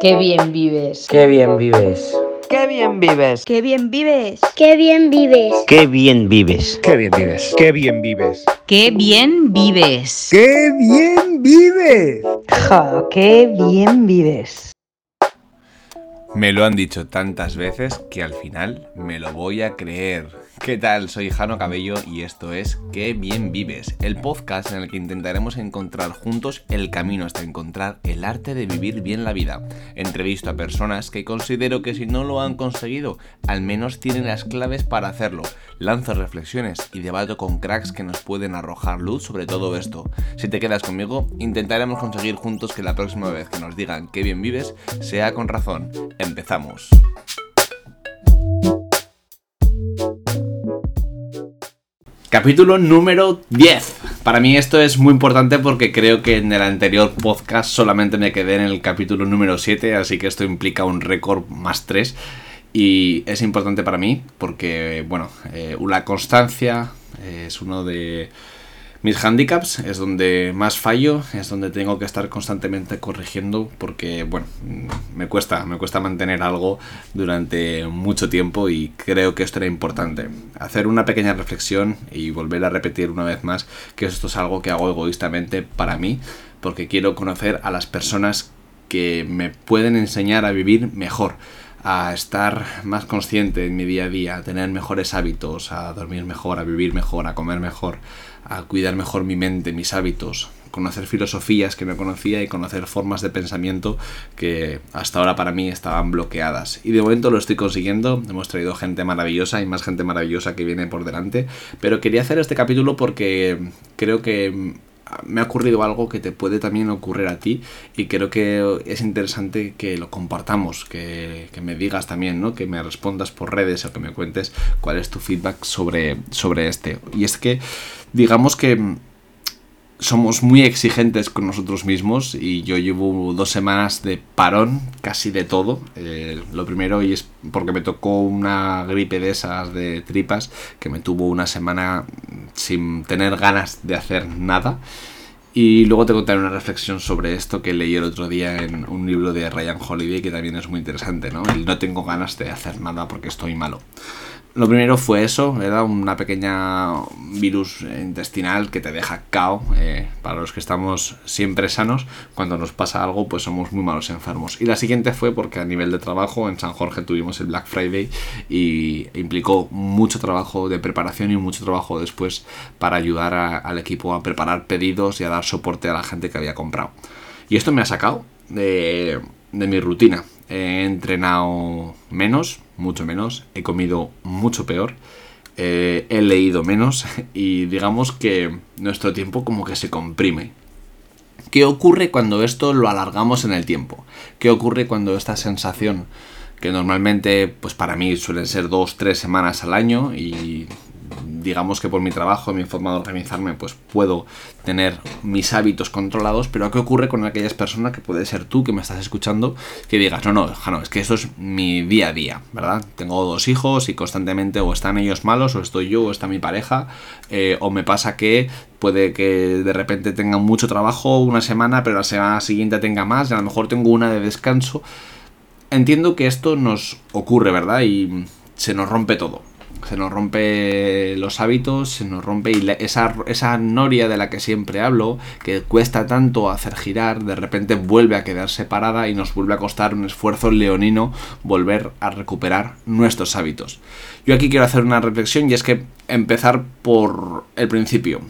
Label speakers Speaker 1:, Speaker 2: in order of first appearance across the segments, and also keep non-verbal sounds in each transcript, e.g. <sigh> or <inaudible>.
Speaker 1: Qué bien vives.
Speaker 2: Qué bien vives.
Speaker 3: Qué bien vives.
Speaker 4: Qué bien vives.
Speaker 5: Qué bien vives.
Speaker 2: Qué bien vives.
Speaker 6: Qué bien vives. Qué bien vives.
Speaker 7: Qué bien vives.
Speaker 6: Qué bien vives.
Speaker 4: Ja, qué bien vives.
Speaker 8: Me lo han dicho tantas veces que al final me lo voy a creer. ¿Qué tal? Soy Jano Cabello y esto es Qué bien vives, el podcast en el que intentaremos encontrar juntos el camino hasta encontrar el arte de vivir bien la vida. Entrevisto a personas que considero que si no lo han conseguido, al menos tienen las claves para hacerlo. Lanzo reflexiones y debato con cracks que nos pueden arrojar luz sobre todo esto. Si te quedas conmigo, intentaremos conseguir juntos que la próxima vez que nos digan qué bien vives sea con razón. Empezamos. Capítulo número 10. Para mí esto es muy importante porque creo que en el anterior podcast solamente me quedé en el capítulo número 7, así que esto implica un récord más 3. Y es importante para mí porque, bueno, eh, la constancia es uno de mis handicaps, es donde más fallo, es donde tengo que estar constantemente corrigiendo porque, bueno, me cuesta, me cuesta mantener algo durante mucho tiempo y creo que esto era importante. Hacer una pequeña reflexión y volver a repetir una vez más que esto es algo que hago egoístamente para mí porque quiero conocer a las personas que me pueden enseñar a vivir mejor a estar más consciente en mi día a día, a tener mejores hábitos, a dormir mejor, a vivir mejor, a comer mejor, a cuidar mejor mi mente, mis hábitos, conocer filosofías que no conocía y conocer formas de pensamiento que hasta ahora para mí estaban bloqueadas. Y de momento lo estoy consiguiendo, hemos traído gente maravillosa y más gente maravillosa que viene por delante, pero quería hacer este capítulo porque creo que me ha ocurrido algo que te puede también ocurrir a ti y creo que es interesante que lo compartamos, que, me digas también, ¿no? que me respondas por redes o que me cuentes cuál es tu feedback sobre, sobre este. Y es que digamos que somos muy exigentes con nosotros mismos y yo llevo dos semanas de parón casi de todo. Eh, lo primero y es porque me tocó una gripe de esas de tripas que me tuvo una semana sin tener ganas de hacer nada. Y luego te contaré una reflexión sobre esto que leí el otro día en un libro de Ryan Holiday que también es muy interesante, ¿no? No tengo ganas de hacer nada porque estoy malo. Lo primero fue eso, era una pequeña virus intestinal que te deja cao. Eh, para los que estamos siempre sanos, cuando nos pasa algo, pues somos muy malos enfermos. Y la siguiente fue porque a nivel de trabajo en San Jorge tuvimos el Black Friday y implicó mucho trabajo de preparación y mucho trabajo después para ayudar al equipo a preparar pedidos y a dar soporte a la gente que había comprado. Y esto me ha sacado de, de mi rutina. He entrenado menos, mucho menos, he comido mucho peor, eh, he leído menos <laughs> y digamos que nuestro tiempo como que se comprime. ¿Qué ocurre cuando esto lo alargamos en el tiempo? ¿Qué ocurre cuando esta sensación que normalmente pues para mí suelen ser dos, tres semanas al año y digamos que por mi trabajo, mi forma de organizarme, pues puedo tener mis hábitos controlados, pero ¿qué ocurre con aquellas personas que puede ser tú que me estás escuchando que digas, no, no, Jano, es que esto es mi día a día, ¿verdad? Tengo dos hijos y constantemente o están ellos malos, o estoy yo, o está mi pareja, eh, o me pasa que puede que de repente tenga mucho trabajo una semana, pero la semana siguiente tenga más, y a lo mejor tengo una de descanso. Entiendo que esto nos ocurre, ¿verdad? Y se nos rompe todo se nos rompe los hábitos, se nos rompe y esa, esa noria de la que siempre hablo, que cuesta tanto hacer girar, de repente vuelve a quedar separada y nos vuelve a costar un esfuerzo leonino volver a recuperar nuestros hábitos. Yo aquí quiero hacer una reflexión y es que empezar por el principio.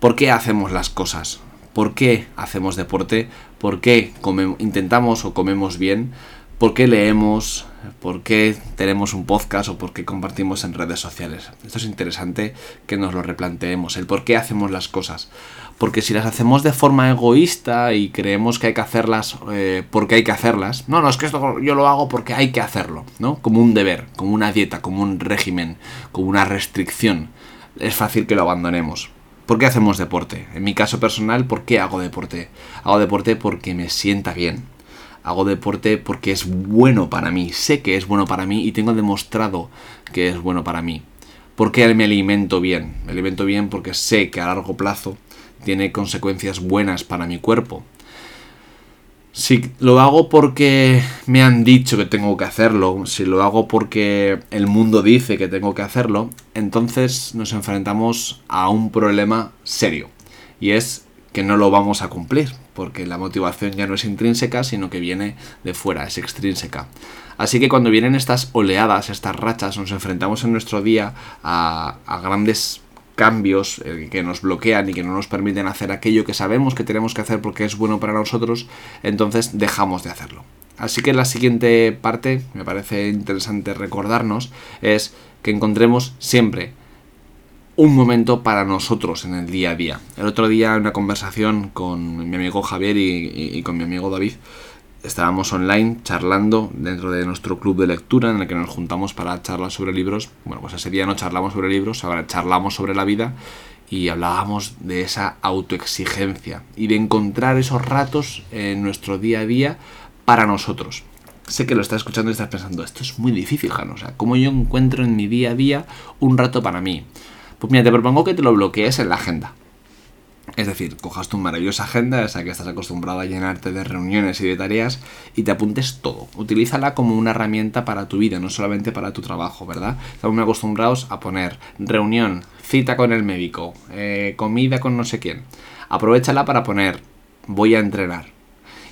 Speaker 8: ¿Por qué hacemos las cosas? ¿Por qué hacemos deporte? ¿Por qué intentamos o comemos bien? ¿Por qué leemos? ¿Por qué tenemos un podcast o por qué compartimos en redes sociales? Esto es interesante que nos lo replanteemos, el por qué hacemos las cosas. Porque si las hacemos de forma egoísta y creemos que hay que hacerlas eh, porque hay que hacerlas, no, no, es que esto yo lo hago porque hay que hacerlo, ¿no? Como un deber, como una dieta, como un régimen, como una restricción. Es fácil que lo abandonemos. ¿Por qué hacemos deporte? En mi caso personal, ¿por qué hago deporte? Hago deporte porque me sienta bien hago deporte porque es bueno para mí, sé que es bueno para mí y tengo demostrado que es bueno para mí. ¿Por qué me alimento bien? Me alimento bien porque sé que a largo plazo tiene consecuencias buenas para mi cuerpo. Si lo hago porque me han dicho que tengo que hacerlo, si lo hago porque el mundo dice que tengo que hacerlo, entonces nos enfrentamos a un problema serio. Y es que no lo vamos a cumplir, porque la motivación ya no es intrínseca, sino que viene de fuera, es extrínseca. Así que cuando vienen estas oleadas, estas rachas, nos enfrentamos en nuestro día a, a grandes cambios eh, que nos bloquean y que no nos permiten hacer aquello que sabemos que tenemos que hacer porque es bueno para nosotros, entonces dejamos de hacerlo. Así que la siguiente parte, me parece interesante recordarnos, es que encontremos siempre un momento para nosotros en el día a día. El otro día en una conversación con mi amigo Javier y, con mi amigo David, estábamos online charlando dentro de nuestro club de lectura en el que nos juntamos para charlar sobre libros. Bueno, pues ese día no charlamos sobre libros, ahora charlamos sobre la vida y hablábamos de esa autoexigencia y de encontrar esos ratos en nuestro día a día para nosotros. Sé que lo estás escuchando y estás pensando, esto es muy difícil, Jano. O sea, ¿cómo yo encuentro en mi día a día un rato para mí? Pues mira, te propongo que te lo bloquees en la agenda. Es decir, cojas tu maravillosa agenda, esa que estás acostumbrado a llenarte de reuniones y de tareas, y te apuntes todo. Utilízala como una herramienta para tu vida, no solamente para tu trabajo, ¿verdad? Estamos muy acostumbrados a poner reunión, cita con el médico, eh, comida con no sé quién. Aprovechala para poner voy a entrenar.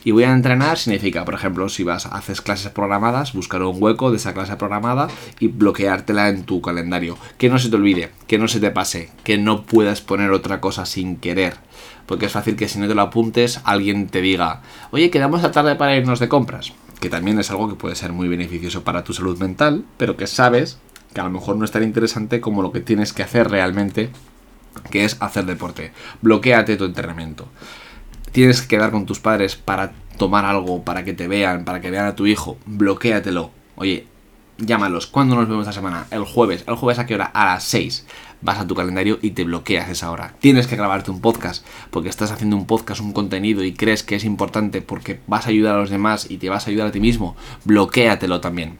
Speaker 8: Y voy a entrenar significa, por ejemplo, si vas, haces clases programadas, buscar un hueco de esa clase programada y bloqueártela en tu calendario. Que no se te olvide, que no se te pase, que no puedas poner otra cosa sin querer. Porque es fácil que si no te lo apuntes, alguien te diga, oye, quedamos a tarde para irnos de compras. Que también es algo que puede ser muy beneficioso para tu salud mental, pero que sabes que a lo mejor no es tan interesante como lo que tienes que hacer realmente, que es hacer deporte. Bloquéate tu entrenamiento tienes que quedar con tus padres para tomar algo, para que te vean, para que vean a tu hijo, bloquéatelo. Oye, llámalos. ¿Cuándo nos vemos esta semana? El jueves. ¿El jueves a qué hora? A las 6. Vas a tu calendario y te bloqueas esa hora. Tienes que grabarte un podcast porque estás haciendo un podcast, un contenido y crees que es importante porque vas a ayudar a los demás y te vas a ayudar a ti mismo. Bloquéatelo también.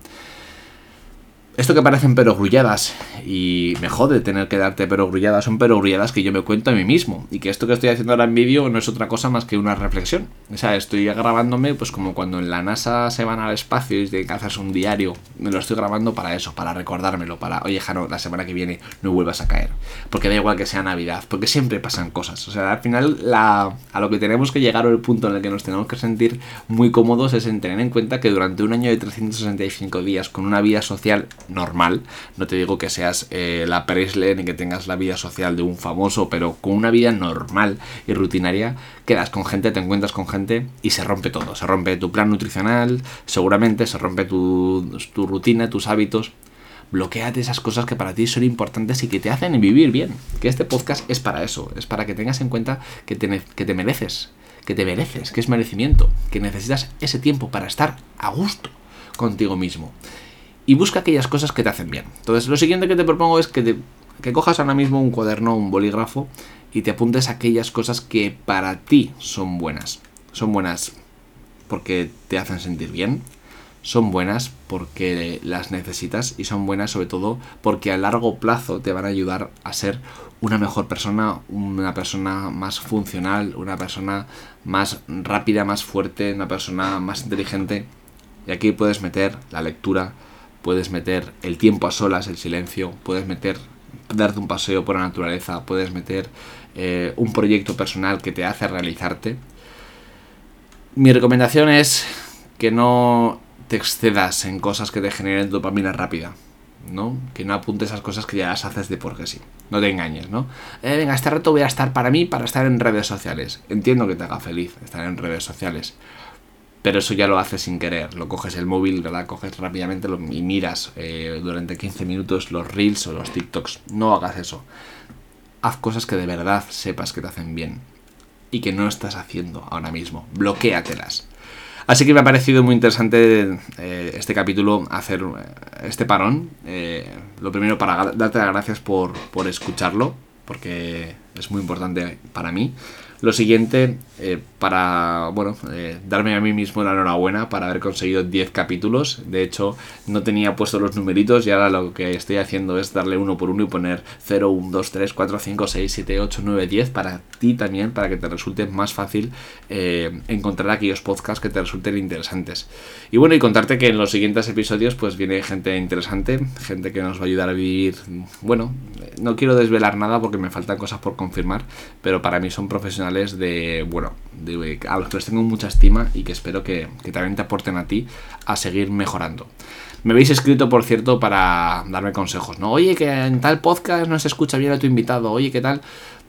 Speaker 8: Esto que parecen perogrulladas y me jode tener que darte perogrulladas, son perogrulladas que yo me cuento a mí mismo y que esto que estoy haciendo ahora en vídeo no es otra cosa más que una reflexión. O sea, estoy grabándome pues como cuando en la NASA se van al espacio y que hacerse un diario. Me lo estoy grabando para eso, para recordármelo, para, oye Jano, la semana que viene no vuelvas a caer. Porque da igual que sea Navidad, porque siempre pasan cosas. O sea, al final la, a lo que tenemos que llegar o el punto en el que nos tenemos que sentir muy cómodos es en tener en cuenta que durante un año de 365 días con una vida social normal. No te digo que seas eh, la Presley ni que tengas la vida social de un famoso, pero con una vida normal y rutinaria, quedas con gente, te encuentras con gente y se rompe todo. Se rompe tu plan nutricional, seguramente se rompe tu, tu rutina, tus hábitos. Bloqueate esas cosas que para ti son importantes y que te hacen vivir bien. Que este podcast es para eso, es para que tengas en cuenta que te, que te mereces, que te mereces, que es merecimiento, que necesitas ese tiempo para estar a gusto contigo mismo y busca aquellas cosas que te hacen bien. Entonces, lo siguiente que te propongo es que, te, que cojas ahora mismo un cuaderno, un bolígrafo y te apuntes aquellas cosas que para ti son buenas. Son buenas porque te hacen sentir bien, son buenas porque las necesitas y son buenas sobre todo porque a largo plazo te van a ayudar a ser una mejor persona, una persona más funcional, una persona más rápida, más fuerte, una persona más inteligente. Y aquí puedes meter la lectura, puedes meter el tiempo a solas, el silencio, puedes meter darte un paseo por la naturaleza, puedes meter eh, un proyecto personal que te hace realizarte. Mi recomendación es que no te excedas en cosas que te generen dopamina rápida. ¿no? Que no apuntes esas cosas que ya las haces de porque sí. No te engañes, ¿no? Eh, venga, este rato voy a estar para mí, para estar en redes sociales. Entiendo que te haga feliz estar en redes sociales pero eso ya lo haces sin querer. Lo coges el móvil, ¿verdad? Coges rápidamente y miras eh, durante 15 minutos los reels o los TikToks. No hagas eso. Haz cosas que de verdad sepas que te hacen bien y que no estás haciendo ahora mismo. Bloquéatelas. Así que me ha parecido muy interesante eh, este capítulo, hacer eh, este parón. lo primero para darte las gracias por, por escucharlo, porque es muy importante para mí. Lo siguiente, eh, para, bueno, eh, darme a mí mismo la enhorabuena para haber conseguido 10 capítulos. De hecho, no tenía puesto los numeritos y ahora lo que estoy haciendo es darle uno por uno y poner 0, 1, 2, 3, 4, 5, 6, 7, 8, 9, 10 para ti también, para que te resulte más fácil eh, encontrar aquellos podcasts que te resulten interesantes. Y bueno, y contarte que en los siguientes episodios pues viene gente interesante, gente que nos va a ayudar a vivir, bueno, no quiero desvelar nada porque me faltan cosas por confirmar, pero para mí son de, bueno, de, a los que les tengo mucha estima y que espero que, que también te aporten a ti a seguir mejorando. Me habéis escrito, por cierto, para darme consejos, ¿no? Oye, que en tal podcast no se escucha bien a tu invitado, oye, ¿qué tal?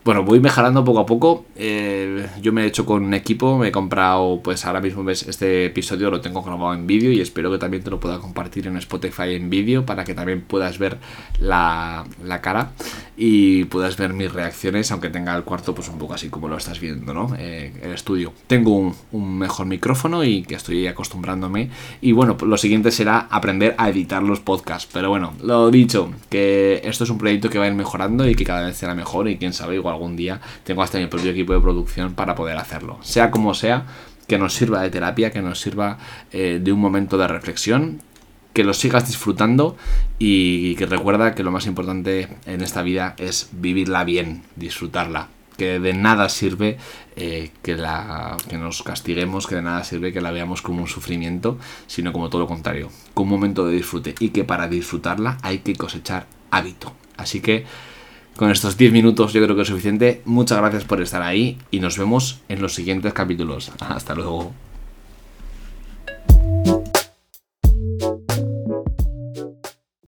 Speaker 8: Bueno, voy mejorando poco a poco. Eh, yo me he hecho con un equipo, me he comprado, pues ahora mismo ves, este episodio lo tengo grabado en vídeo y espero que también te lo pueda compartir en Spotify en vídeo para que también puedas ver la, la, cara y puedas ver mis reacciones, aunque tenga el cuarto pues un poco así como lo estás viendo, ¿no? Eh, el estudio. Tengo un, un, mejor micrófono y que estoy acostumbrándome. Y bueno, lo siguiente será aprender a editar los podcasts. Pero bueno, lo dicho, que esto es un proyecto que va a ir mejorando y que cada vez será mejor y quién sabe, igual algún día tengo hasta mi propio equipo de producción para poder hacerlo. Sea como sea, que nos sirva de terapia, que nos sirva eh, de un momento de reflexión, que lo sigas disfrutando y que recuerda que lo más importante en esta vida es vivirla bien, disfrutarla. Que de nada sirve eh, que, la, que nos castiguemos, que de nada sirve que la veamos como un sufrimiento, sino como todo lo contrario, como un momento de disfrute y que para disfrutarla hay que cosechar hábito. Así que con estos 10 minutos yo creo que es suficiente. Muchas gracias por estar ahí y nos vemos en los siguientes capítulos. Hasta luego.